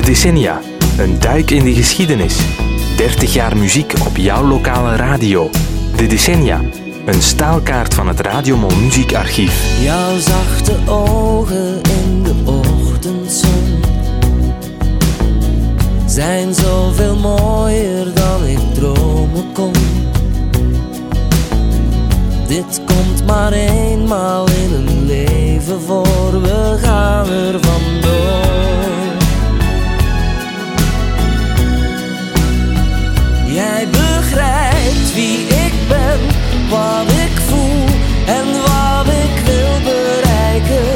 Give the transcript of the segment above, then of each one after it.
De decennia. Een duik in de geschiedenis. 30 jaar muziek op jouw lokale radio. De decennia. Een staalkaart van het Radiomol Muziekarchief. Jouw zachte ogen in de ochtendzon zijn zoveel mooier dan ik dromen kon. Dit komt maar eenmaal in een leven voor, we gaan er vandoor. Begrijpt wie ik ben, wat ik voel en wat ik wil bereiken.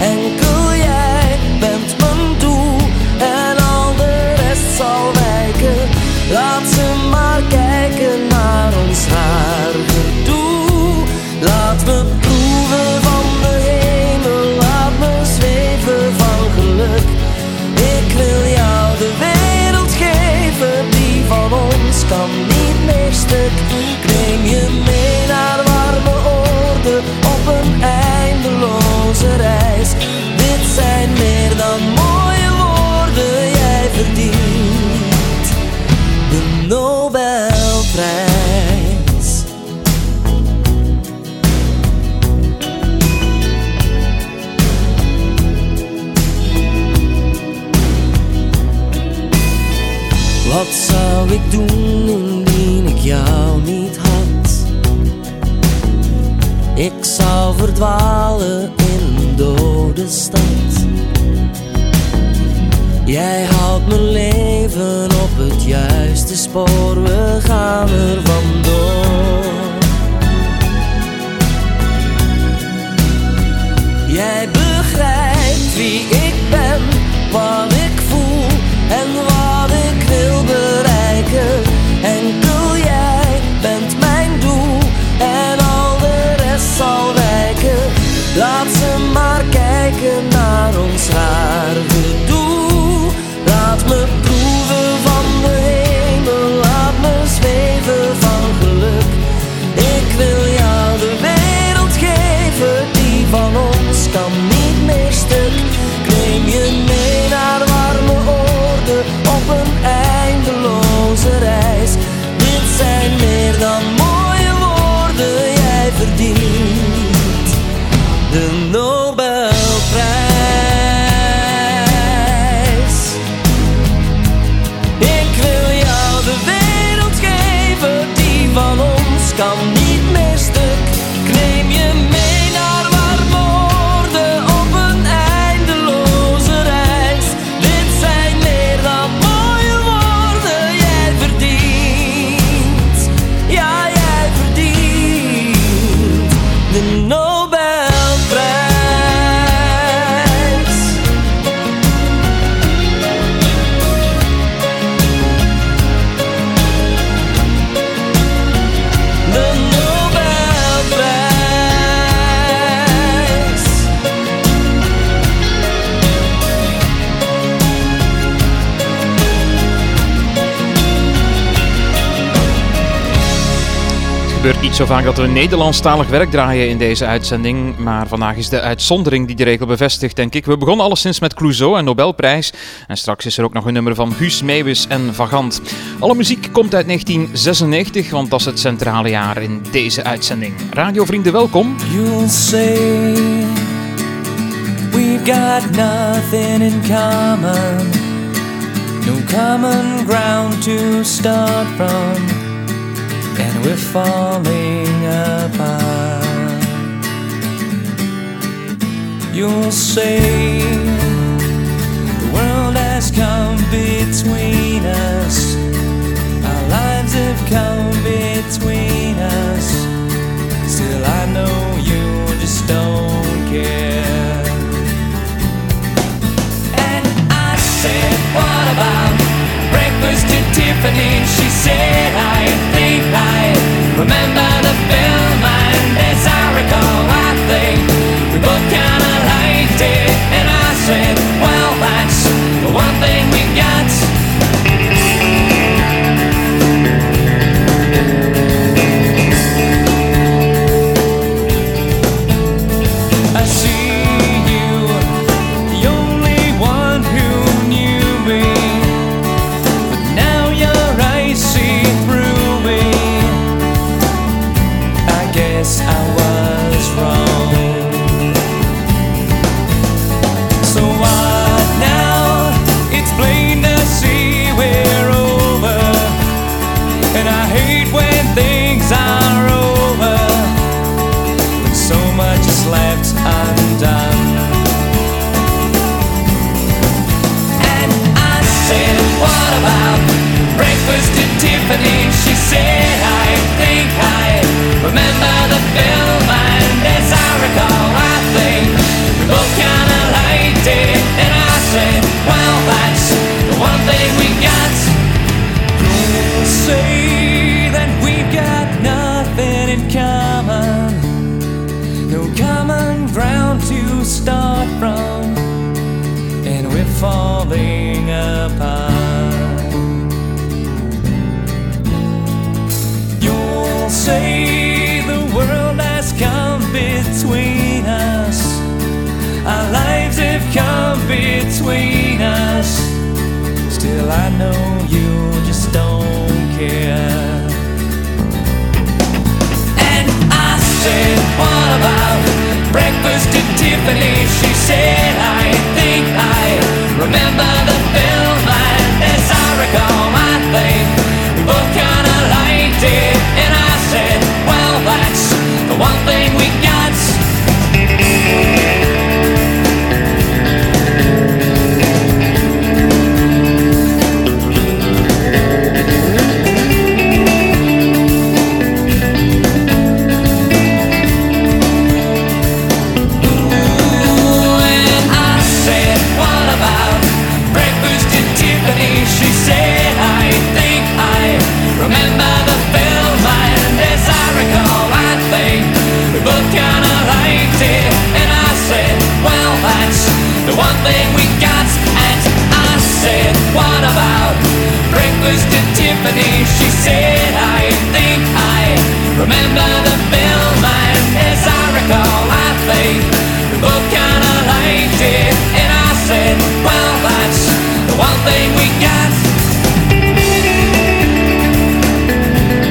Enkel jij bent mijn doel en al de rest zal wijken. Laat jou niet had? Ik zou verdwalen in een dode stad. Jij houdt mijn leven op het juiste spoor, we gaan er vandoor. Verdient gebeurt niet zo vaak dat we Nederlandstalig werk draaien in deze uitzending, maar vandaag is de uitzondering die de regel bevestigt, denk ik. We begonnen alleszins met Clouseau en Nobelprijs en straks is er ook nog een nummer van Guus Meeuwis en Vagant. Alle muziek komt uit 1996, want dat is het centrale jaar in deze uitzending. Radiovrienden, welkom. You'll say we've got nothing in common, no common ground to start from, and we're falling apart. You'll say the world has come between us, our lives have come between us. Still, I know you just don't care. And I said, What about breakfast at Tiffany? She said, I remember the film, and as I recall, I think we both kinda liked it. Know you just don't care. And I said, What about breakfast at Tiffany? She said, I think I remember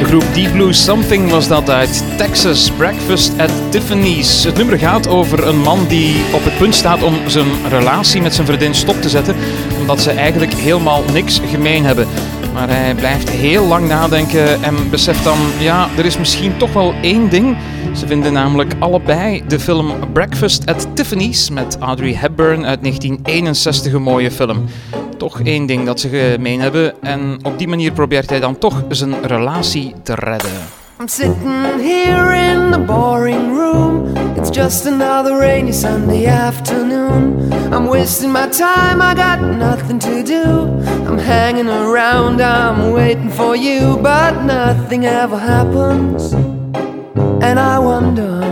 groep Deep Blue Something was dat uit Texas, Breakfast at Tiffany's. Het nummer gaat over een man die op het punt staat om zijn relatie met zijn vriendin stop te zetten, omdat ze eigenlijk helemaal niks gemeen hebben. Maar hij blijft heel lang nadenken en beseft dan, ja, er is misschien toch wel één ding. Ze vinden namelijk allebei de film Breakfast at Tiffany's met Audrey Hepburn uit 1961 een mooie film toch één ding dat ze gemeen hebben. En op die manier probeert hij dan toch zijn relatie te redden. I'm sitting here in the boring room. It's just another rainy Sunday afternoon. I'm wasting my time, I got nothing to do. I'm hanging around, I'm waiting for you, but nothing ever happens. And I wonder.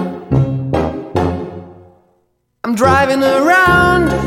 I'm driving around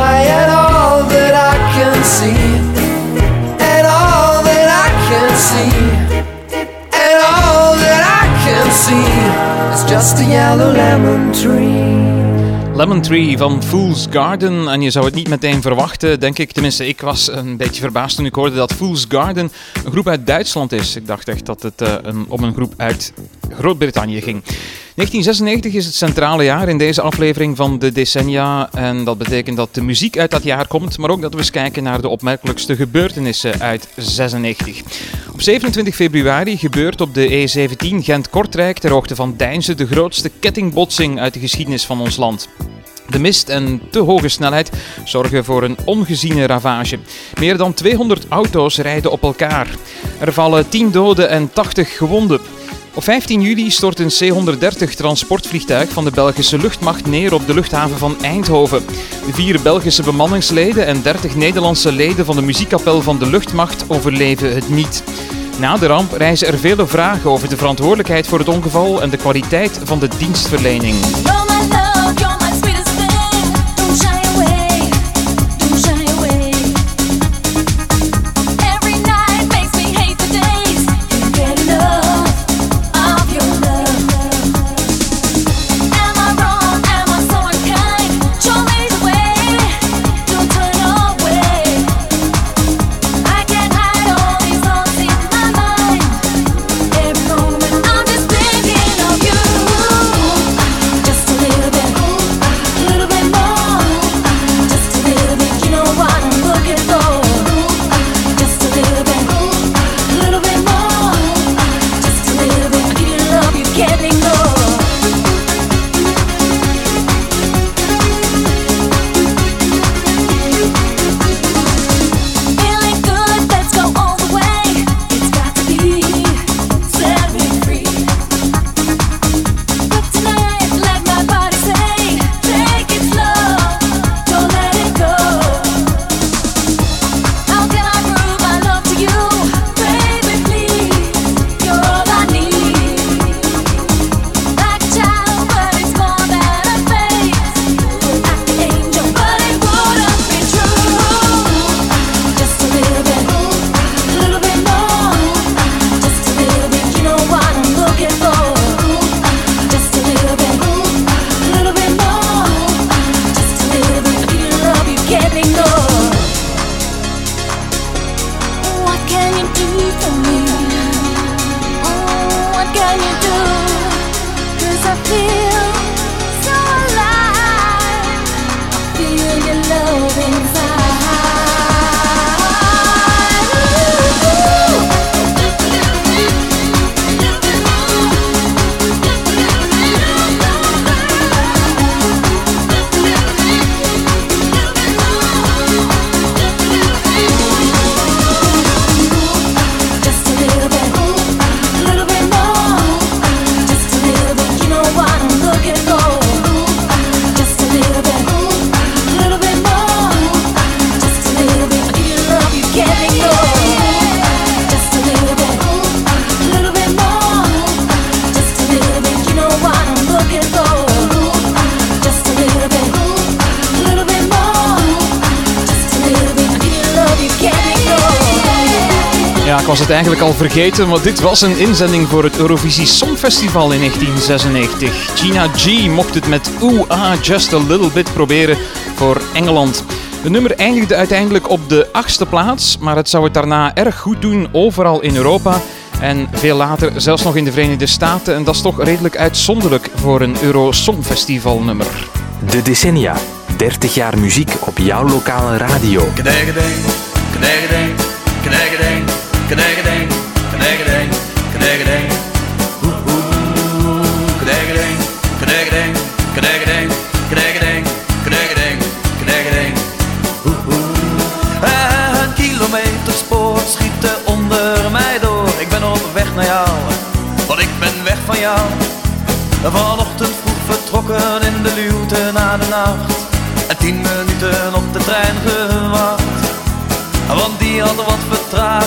just a yellow lemon tree. Lemon Tree van Fool's Garden. En je zou het niet meteen verwachten, denk ik. Tenminste, ik was een beetje verbaasd toen ik hoorde dat Fool's Garden een groep uit Duitsland is. Ik dacht echt dat het eh, een, om een groep uit Groot-Brittannië ging. 1996 is het centrale jaar in deze aflevering van de decennia. En dat betekent dat de muziek uit dat jaar komt, maar ook dat we eens kijken naar de opmerkelijkste gebeurtenissen uit 96. Op 27 februari gebeurt op de E17 Gent-Kortrijk ter hoogte van Deinze de grootste kettingbotsing uit de geschiedenis van ons land. De mist en te hoge snelheid zorgen voor een ongeziene ravage. Meer dan 200 auto's rijden op elkaar. Er vallen 10 doden en 80 gewonden. Op 15 juli stort een C-130 transportvliegtuig van de Belgische luchtmacht neer op de luchthaven van Eindhoven. De vier Belgische bemanningsleden en 30 Nederlandse leden van de muziekkapel van de luchtmacht overleven het niet. Na de ramp reizen er vele vragen over de verantwoordelijkheid voor het ongeval en de kwaliteit van de dienstverlening. Was het eigenlijk al vergeten, want dit was een inzending voor het Eurovisie Songfestival in 1996. Gina G mocht het met Ooh Ah Just a Little Bit proberen voor Engeland. De nummer eindigde uiteindelijk op de achtste plaats, maar het zou het daarna erg goed doen overal in Europa. En veel later zelfs nog in de Verenigde Staten. En dat is toch redelijk uitzonderlijk voor een Euro Songfestival nummer. De decennia. 30 jaar muziek op jouw lokale radio. Knegedeng, knegedeng, knegedeng. Knegedeng, knegedeng, knegedeng, knegedeng, knegedeng, knegedeng. Een kilometer spoor schiet onder mij door. Ik ben op weg naar jou, want ik ben weg van jou. Vanochtend vroeg vertrokken in de luwte na de nacht. En tien minuten op de trein.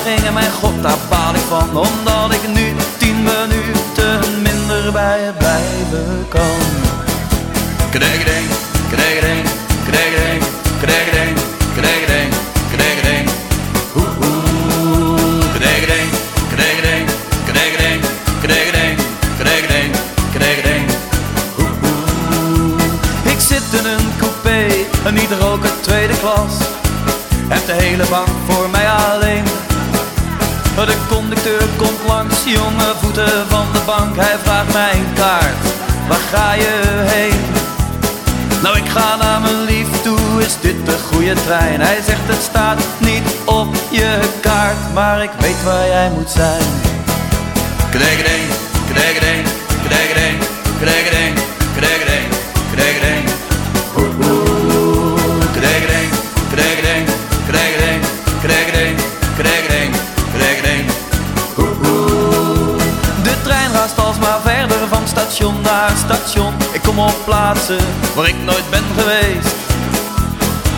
En mijn god daar baal ik van Omdat ik nu tien minuten minder bij blijven kan. Kregeding, kregeding Oeh oeh, kregeding, kregeding, kregeding, kregeding, kregeding, kregeding Oeh oeh Ik zit in een coupé, niet roken tweede klas. Heb de hele bank voor mij alleen. De conducteur komt langs, jonge voeten van de bank, hij vraagt mijn kaart. waar ga je heen? Nou, ik ga naar mijn lief toe, is dit de goede trein? Hij zegt het staat niet op je kaart, maar ik weet waar jij moet zijn. Kregeding, kregeding, kregeding, kregeding, kregeding. Oeh, station. Ik kom op plaatsen waar ik nooit ben geweest.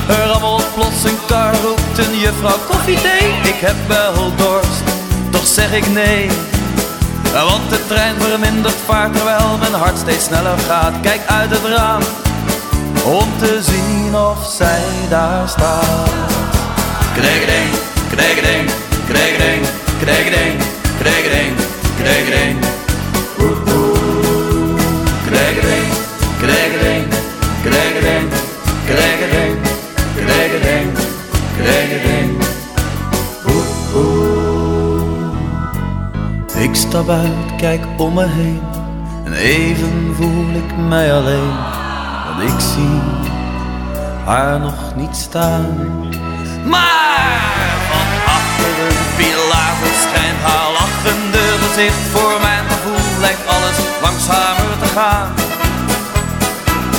Er rammelt plots een kar, roept een juffrouw koffie thee. Ik heb wel dorst, toch zeg ik nee. Want de trein vermindert vaart terwijl mijn hart steeds sneller gaat. Kijk uit het raam om te zien of zij daar staat. Kregeding, kregeding, kregeding, kregeding, kregeding, kregeding. Kregeding, kregeding, kregeding, kregeding. Oeh, oeh. Ik stap uit, kijk om me heen en even voel ik mij alleen. Want ik zie haar nog niet staan. Maar van achter een pilaar verschijnt haar lachende gezicht. Voor mijn gevoel lijkt alles langzamer te gaan.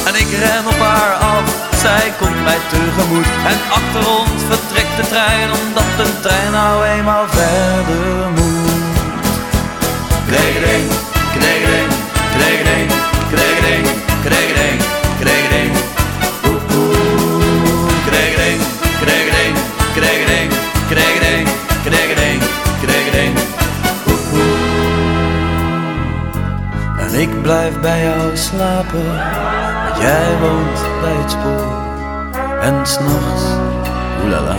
En ik ren op haar af, zij komt mij tegemoet. En achter ons vertrekt de trein, omdat de trein nou eenmaal verder moet. Kregeding, kregeding, kregeding, blijf bij jou slapen, want jij woont bij het spoor. En s'nachts, oelala,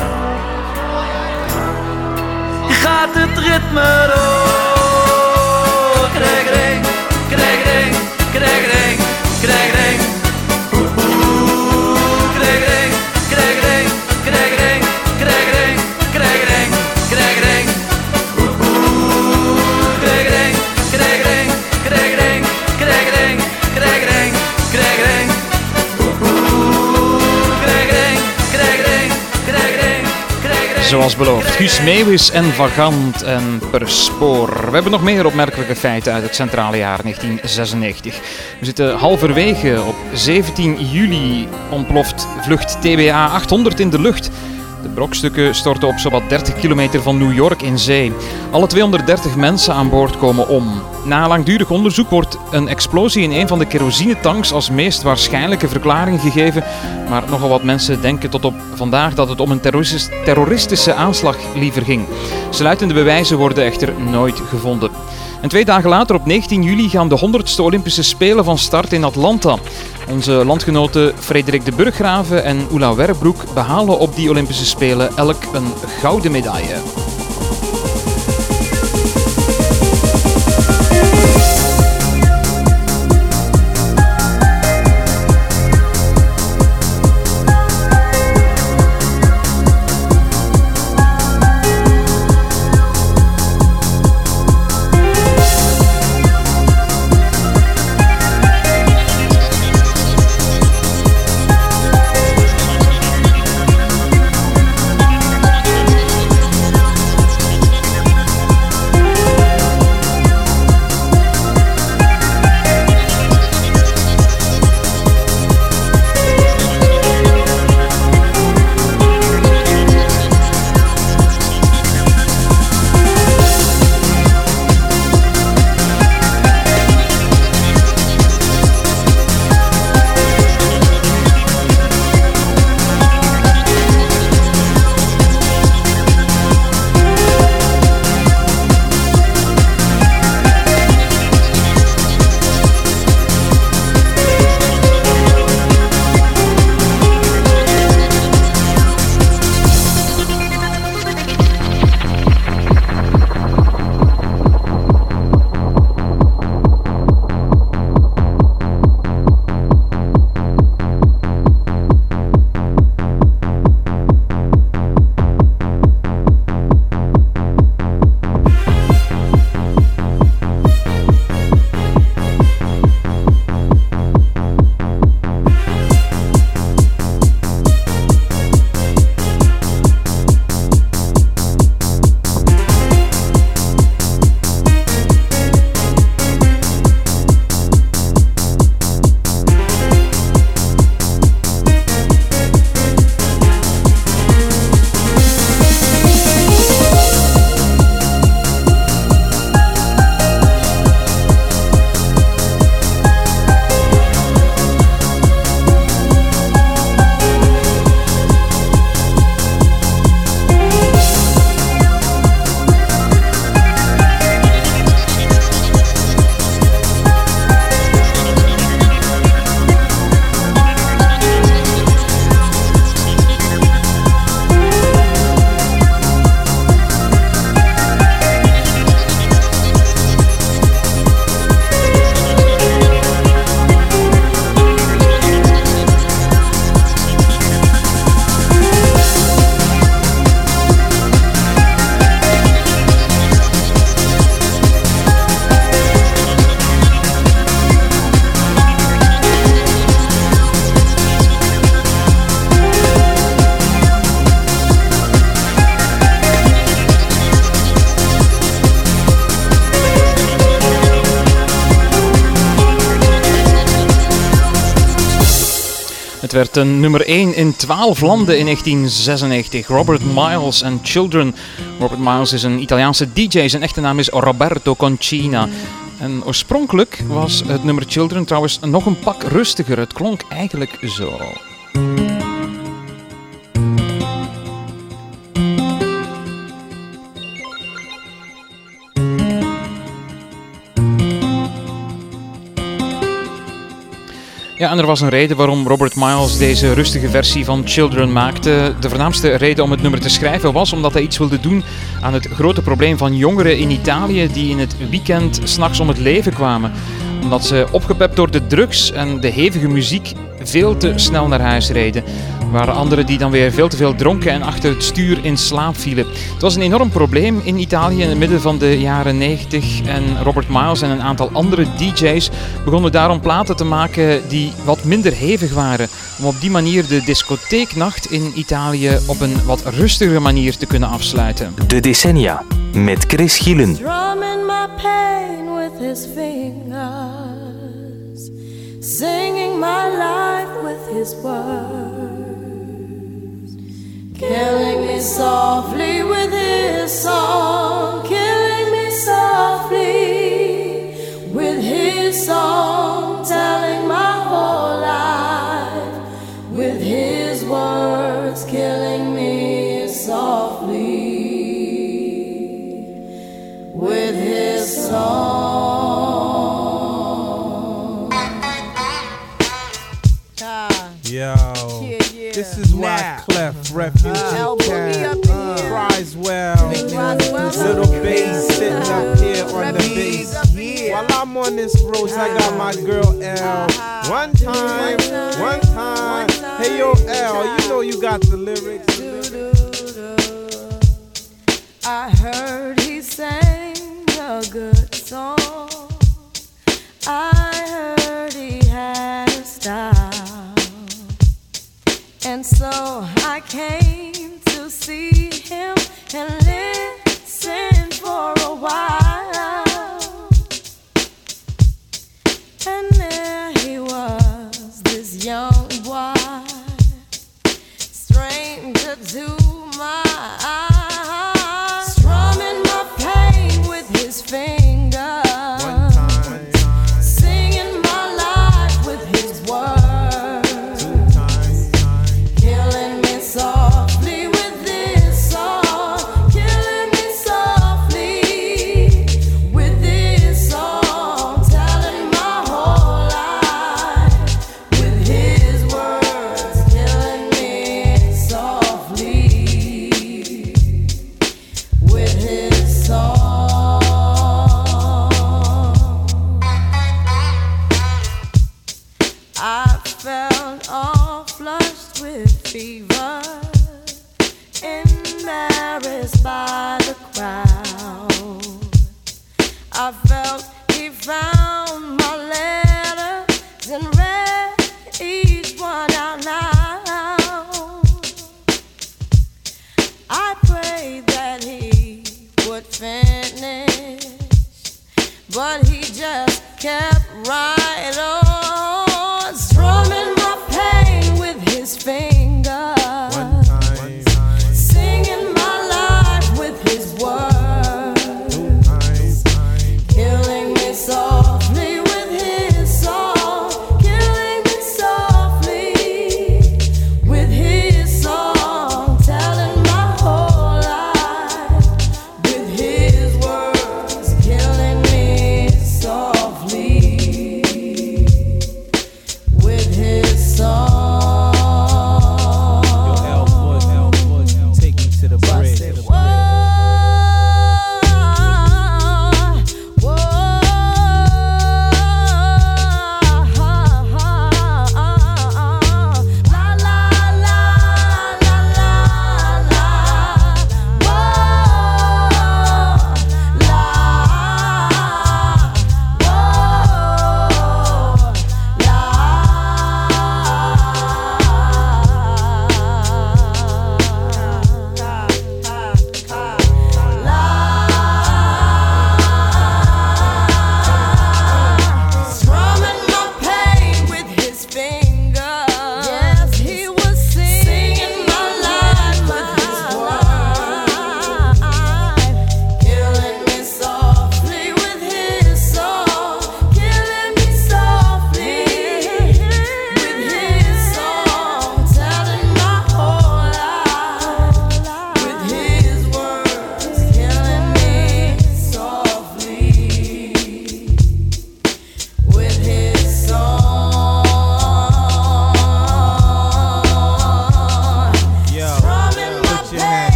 gaat het ritme door. Kregering, kregering, kregering, kregering. Oeh, Zoals beloofd, Guus Meeuwis en Vagant en Per Spoor. We hebben nog meer opmerkelijke feiten uit het centrale jaar 1996. We zitten halverwege. Op 17 juli ontploft vlucht TBA 800 in de lucht. Brokstukken storten op zowat 30 kilometer van New York in zee. Alle 230 mensen aan boord komen om. Na langdurig onderzoek wordt een explosie in een van de kerosinetanks als meest waarschijnlijke verklaring gegeven. Maar nogal wat mensen denken tot op vandaag dat het om een terroris- terroristische aanslag liever ging. Sluitende bewijzen worden echter nooit gevonden. En twee dagen later, op 19 juli, gaan de 100ste Olympische Spelen van start in Atlanta. Onze landgenoten Frederik de Burggraven en Oela Werbroek behalen op die Olympische Spelen elk een gouden medaille. Nummer 1 in 12 landen in 1996. Robert Miles and Children. Robert Miles is een Italiaanse DJ. Zijn echte naam is Roberto Concina. En oorspronkelijk was het nummer Children trouwens nog een pak rustiger. Het klonk eigenlijk zo. Ja, en er was een reden waarom Robert Miles deze rustige versie van Children maakte. De voornaamste reden om het nummer te schrijven was omdat hij iets wilde doen aan het grote probleem van jongeren in Italië die in het weekend s'nachts om het leven kwamen. Omdat ze opgepept door de drugs en de hevige muziek veel te snel naar huis reden. Er waren anderen die dan weer veel te veel dronken en achter het stuur in slaap vielen. Het was een enorm probleem in Italië in het midden van de jaren 90 en Robert Miles en een aantal andere DJ's begonnen daarom platen te maken die wat minder hevig waren. Om op die manier de discotheeknacht in Italië op een wat rustigere manier te kunnen afsluiten. De decennia met Chris Gielen. Drumming my pain with his fingers, singing my life with his words, killing me softly with his song, killing me softly with his song, telling my whole life with his words, killing me softly with his song. Yo, Yeah, yeah. this is why Now. Clef Refugee ah. Uh, Boogie Cat up in well. Little bass sitting up ah. here on the bass. up in here. While I'm on this road, I got my ah. girl L. One time, one time. Hey yo, L, you know you got the lyrics. I heard he sang a good song. I I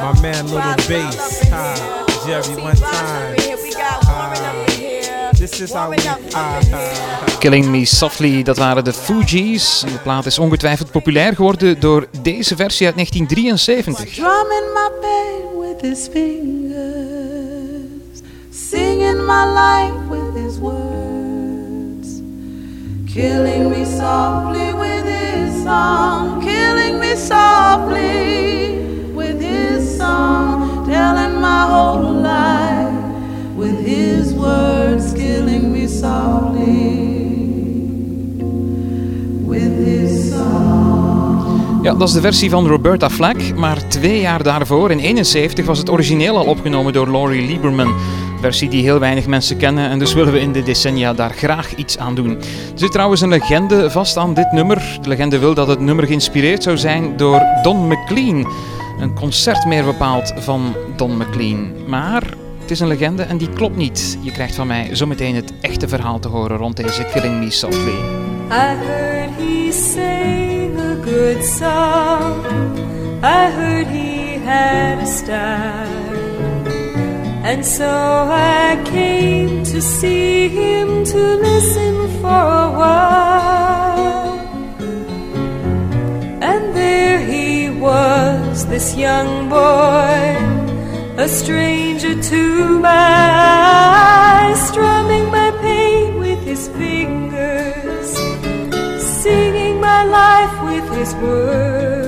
My man Little Bass. Jerry one time. This is how we. Killing Me Softly, dat waren de Fugees. En de plaat is ongetwijfeld populair geworden door deze versie uit 1973. Drumming my pain with his fingers, singing my life with his words, killing me softly with his song, killing me softly with his song, telling my whole life with his words, killing me softly with his song. Ja, dat is de versie van Roberta Flack, maar twee jaar daarvoor, in 71, was het origineel al opgenomen door Laurie Lieberman. Versie die heel weinig mensen kennen en dus willen we in de decennia daar graag iets aan doen. Er zit trouwens een legende vast aan dit nummer. De legende wil dat het nummer geïnspireerd zou zijn door Don McLean. Een concert meer bepaald van Don McLean. Maar het is een legende en die klopt niet. Je krijgt van mij zometeen het echte verhaal te horen rond deze Killing Me Softly. I heard he sang a good song. I heard he had a style. And so I came to see him to listen for a while. And there he was, this young boy, a stranger to my eyes, strumming my pain with his fingers, singing my life with his words,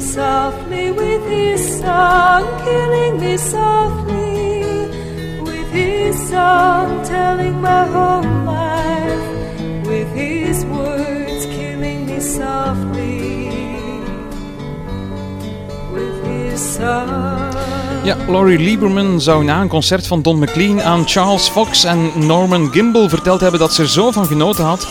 softly with his song, killing me softly with his song, telling my whole life with his words, killing me softly with his song. Ja, Laurie Lieberman zou na een concert van Don McLean aan Charles Fox en Norman Gimbel verteld hebben dat ze er zo van genoten had.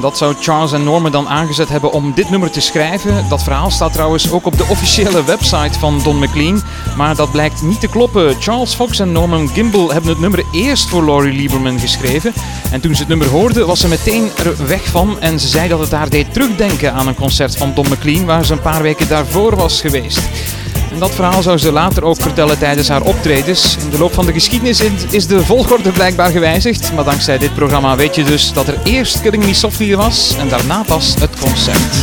Dat zou Charles en Norman dan aangezet hebben om dit nummer te schrijven. Dat verhaal staat trouwens ook op de officiële website van Don McLean. Maar dat blijkt niet te kloppen. Charles Fox en Norman Gimbel hebben het nummer eerst voor Laurie Lieberman geschreven. En toen ze het nummer hoorde, was ze meteen er weg van. En ze zei dat het haar deed terugdenken aan een concert van Don McLean, waar ze een paar weken daarvoor was geweest. En dat verhaal zou ze later ook vertellen tijdens haar optredens. In de loop van de geschiedenis is de volgorde blijkbaar gewijzigd. Maar dankzij dit programma weet je dus dat er eerst Killing Me Softly was en daarna pas het concert.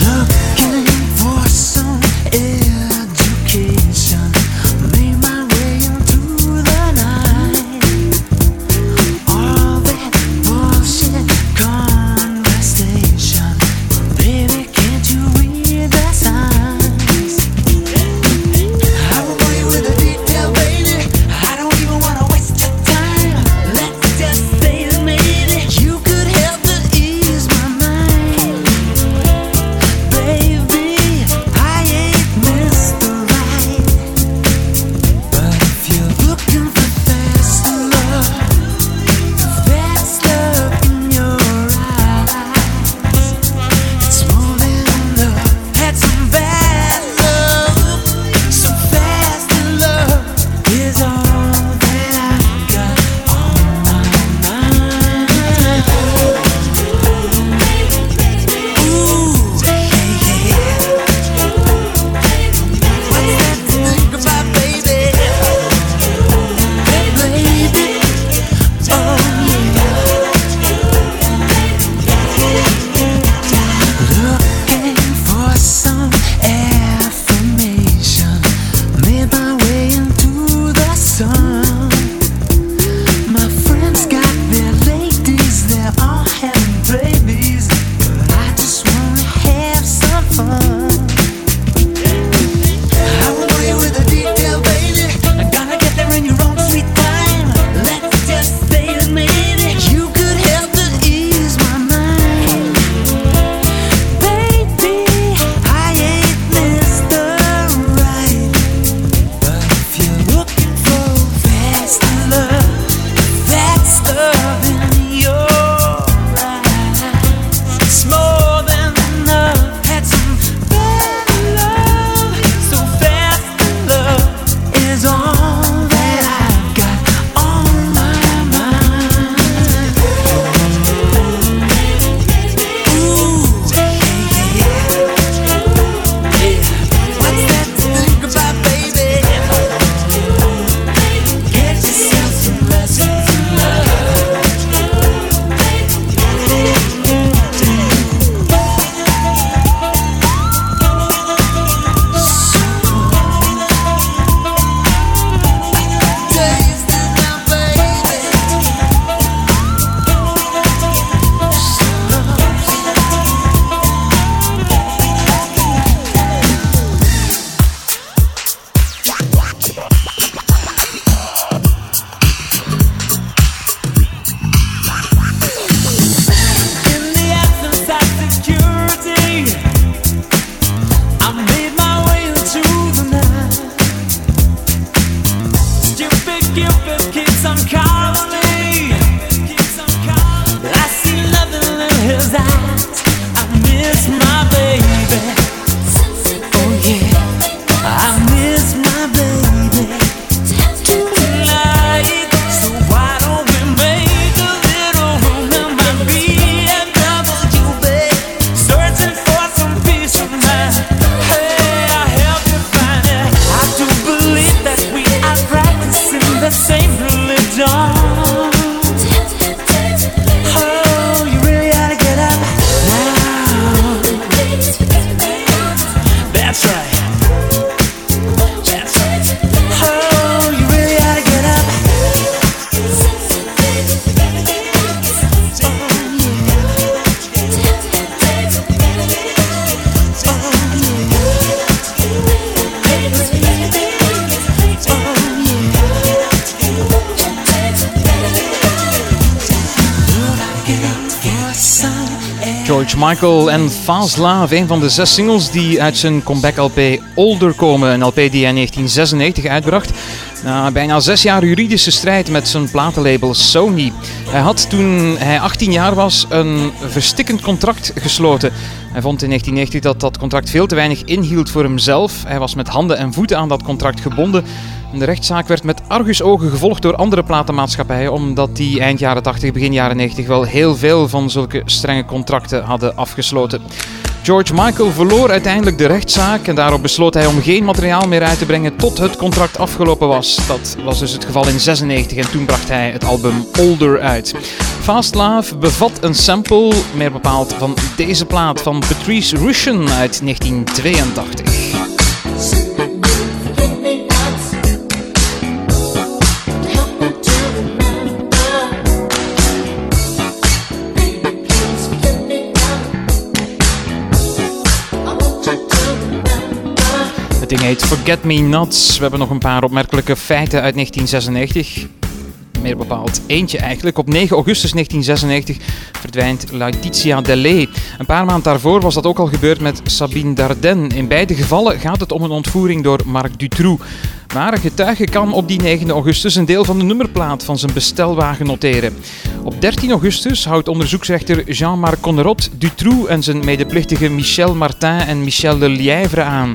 En Fast Love, een van de zes singles die uit zijn comeback-LP Older komen. Een LP die hij in 1996 uitbracht. Na bijna zes jaar juridische strijd met zijn platenlabel Sony. Hij had toen hij 18 jaar was een verstikkend contract gesloten. Hij vond in 1990 dat dat contract veel te weinig inhield voor hemzelf. Hij was met handen en voeten aan dat contract gebonden. En de rechtszaak werd met argusogen gevolgd door andere platenmaatschappijen, omdat die eind jaren 80, begin jaren 90 wel heel veel van zulke strenge contracten hadden afgesloten. George Michael verloor uiteindelijk de rechtszaak en daarop besloot hij om geen materiaal meer uit te brengen tot het contract afgelopen was. Dat was dus het geval in 96 en toen bracht hij het album Older uit. Fast Love bevat een sample, meer bepaald van deze plaat van Patrice Rushen uit 1982. Het ding heet Forget Me Nots. We hebben nog een paar opmerkelijke feiten uit 1996. Meer bepaald eentje eigenlijk. Op 9 augustus 1996 verdwijnt Laetitia Delay. Een paar maanden daarvoor was dat ook al gebeurd met Sabine Dardenne. In beide gevallen gaat het om een ontvoering door Marc Dutroux. Maar een getuige kan op die 9 augustus een deel van de nummerplaat van zijn bestelwagen noteren. Op 13 augustus houdt onderzoeksrechter Jean-Marc Connerot Dutroux en zijn medeplichtige Michel Martin en Michel de Lièvre aan.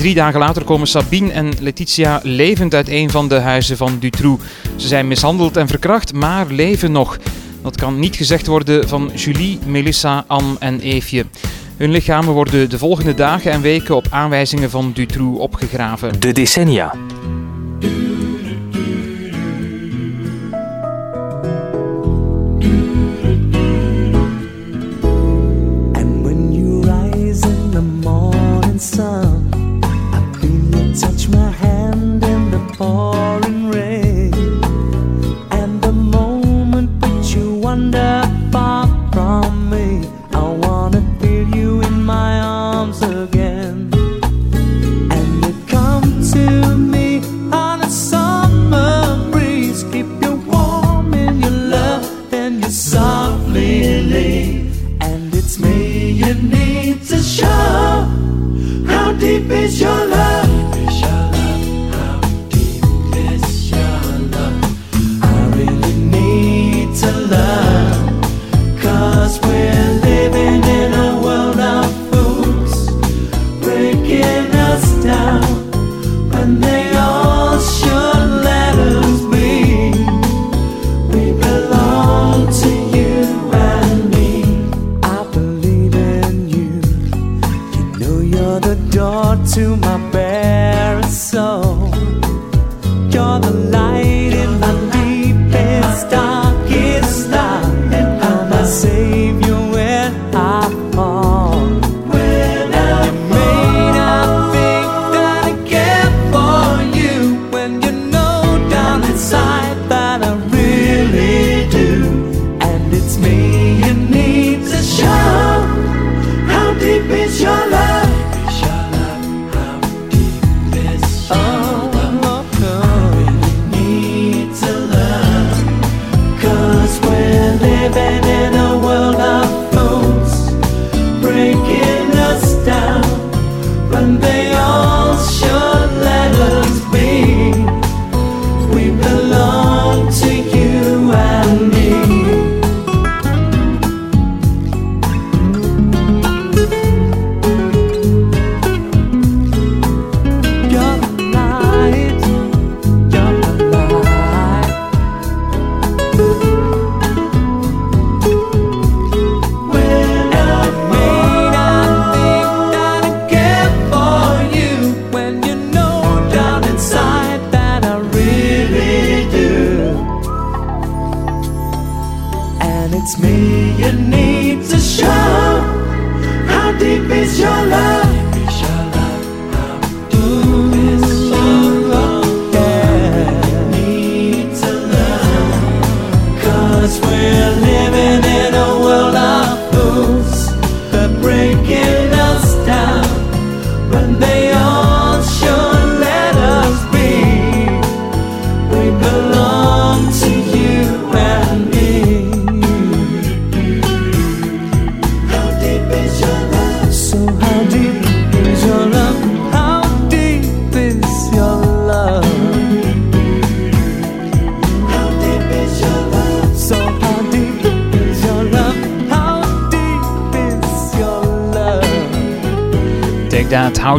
Drie dagen later komen Sabine en Letitia levend uit een van de huizen van Dutroux. Ze zijn mishandeld en verkracht, maar leven nog. Dat kan niet gezegd worden van Julie, Melissa, Anne en Eefje. Hun lichamen worden de volgende dagen en weken op aanwijzingen van Dutroux opgegraven. De decennia.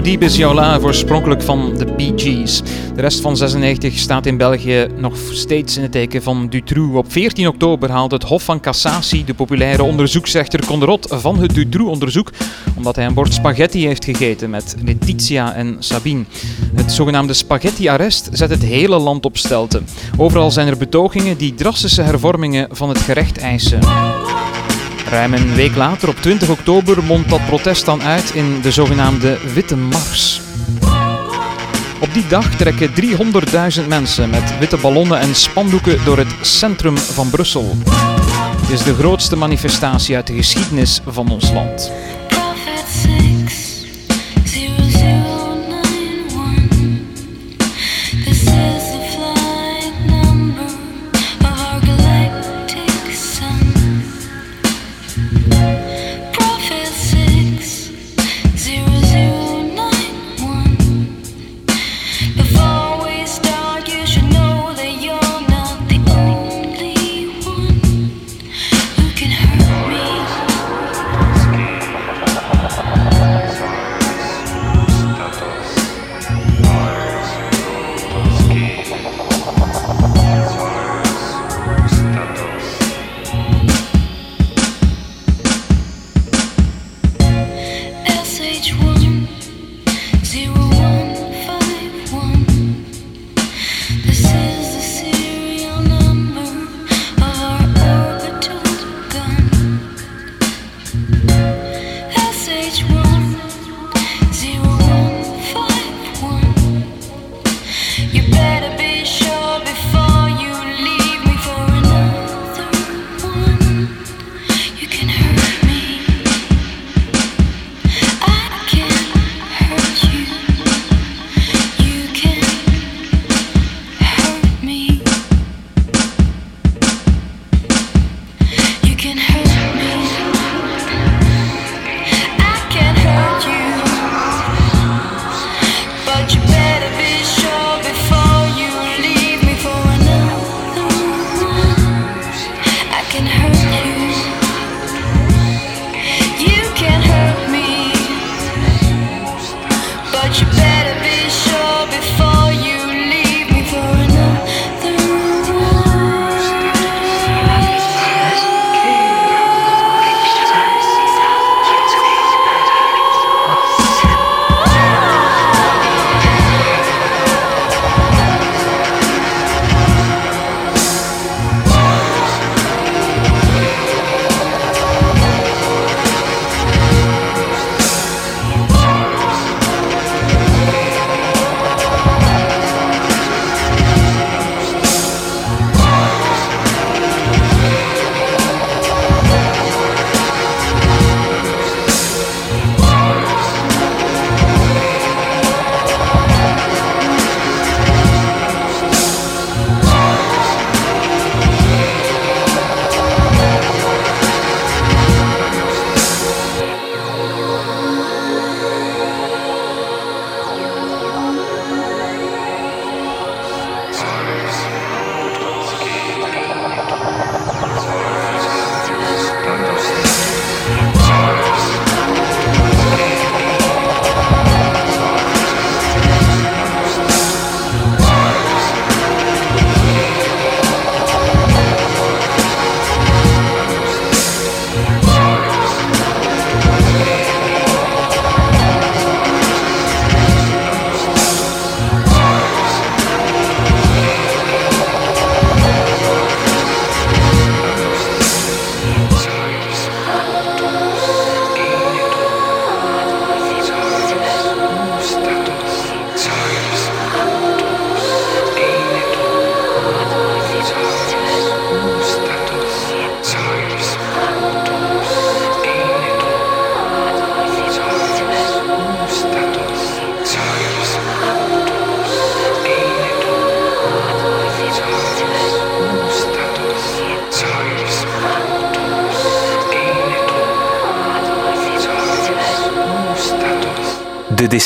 Deep Is Your Love, oorspronkelijk van de Bee Gees. De rest van 96 staat in België nog steeds in het teken van Dutroux. Op 14 oktober haalde het Hof van Cassatie de populaire onderzoeksrechter Conderot van het Dutroux-onderzoek, omdat hij een bord spaghetti heeft gegeten met Letitia en Sabine. Het zogenaamde spaghetti-arrest zet het hele land op stelten. Overal zijn er betogingen die drastische hervormingen van het gerecht eisen. Ruim een week later, op 20 oktober, mondt dat protest dan uit in de zogenaamde Witte Mars. Op die dag trekken 300.000 mensen met witte ballonnen en spandoeken door het centrum van Brussel. Het is de grootste manifestatie uit de geschiedenis van ons land.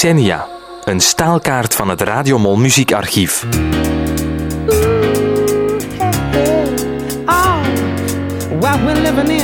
Decennia. Een staalkaart van het Radiomol muziekarchief. Oh, what we're living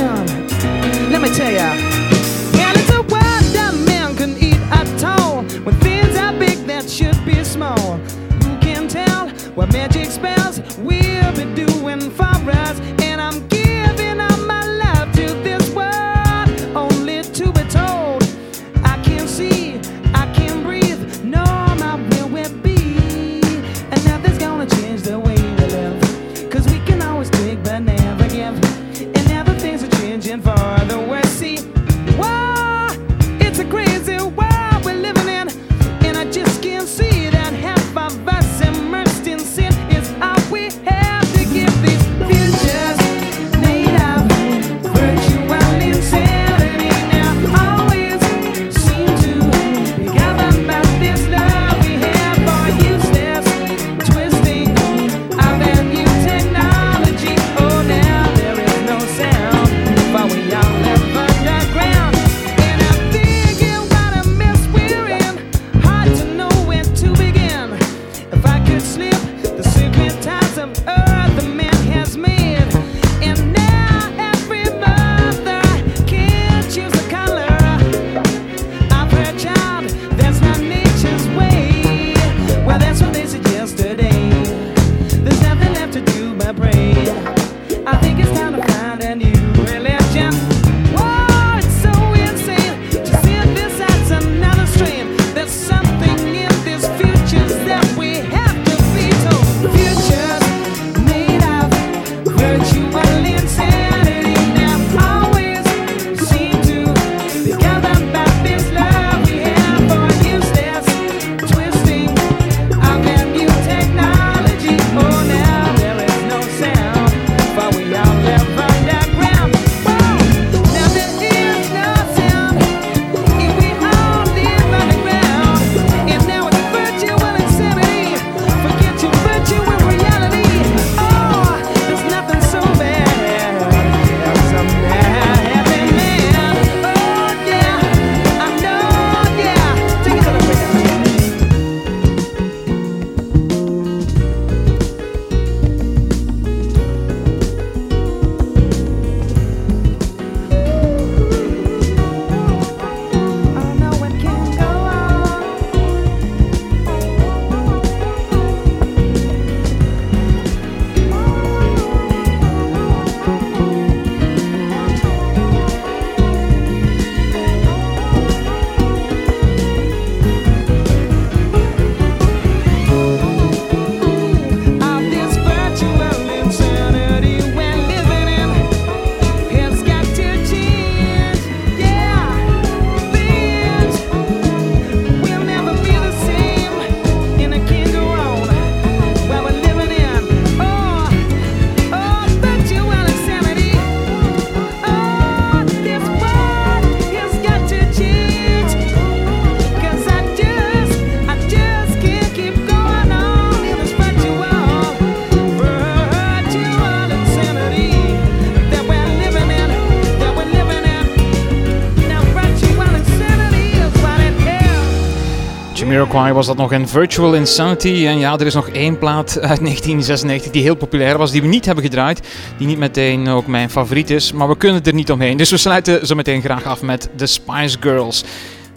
was dat nog in Virtual Insanity. En ja, er is nog één plaat uit 1996 die heel populair was, die we niet hebben gedraaid. Die niet meteen ook mijn favoriet is, maar we kunnen er niet omheen. Dus we sluiten zo meteen graag af met The Spice Girls.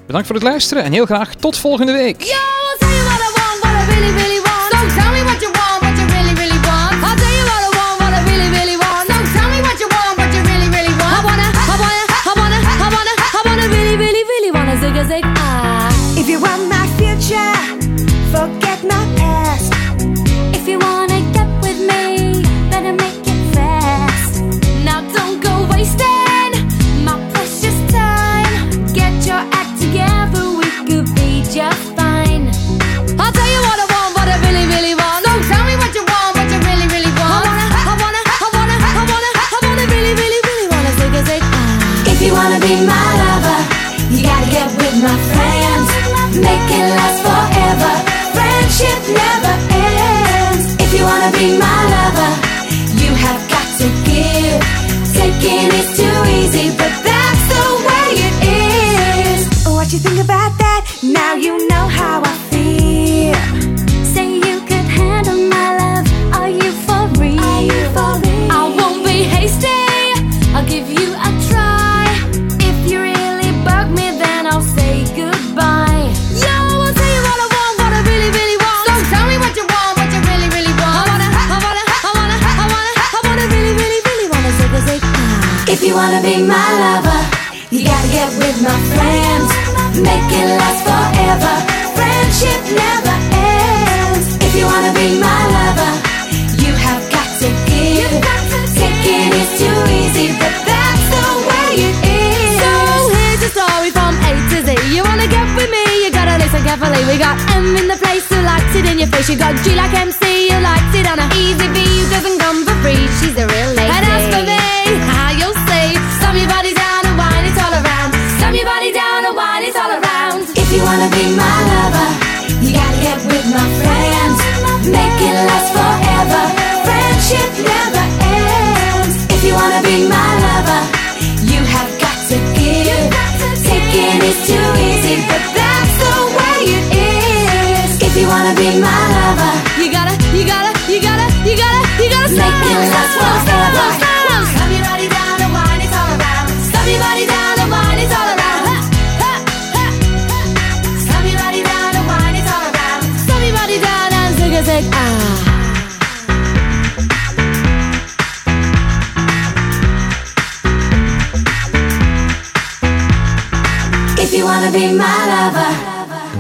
Bedankt voor het luisteren en heel graag tot volgende week. Yo, not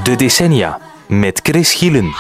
De decennia met Chris Gielen.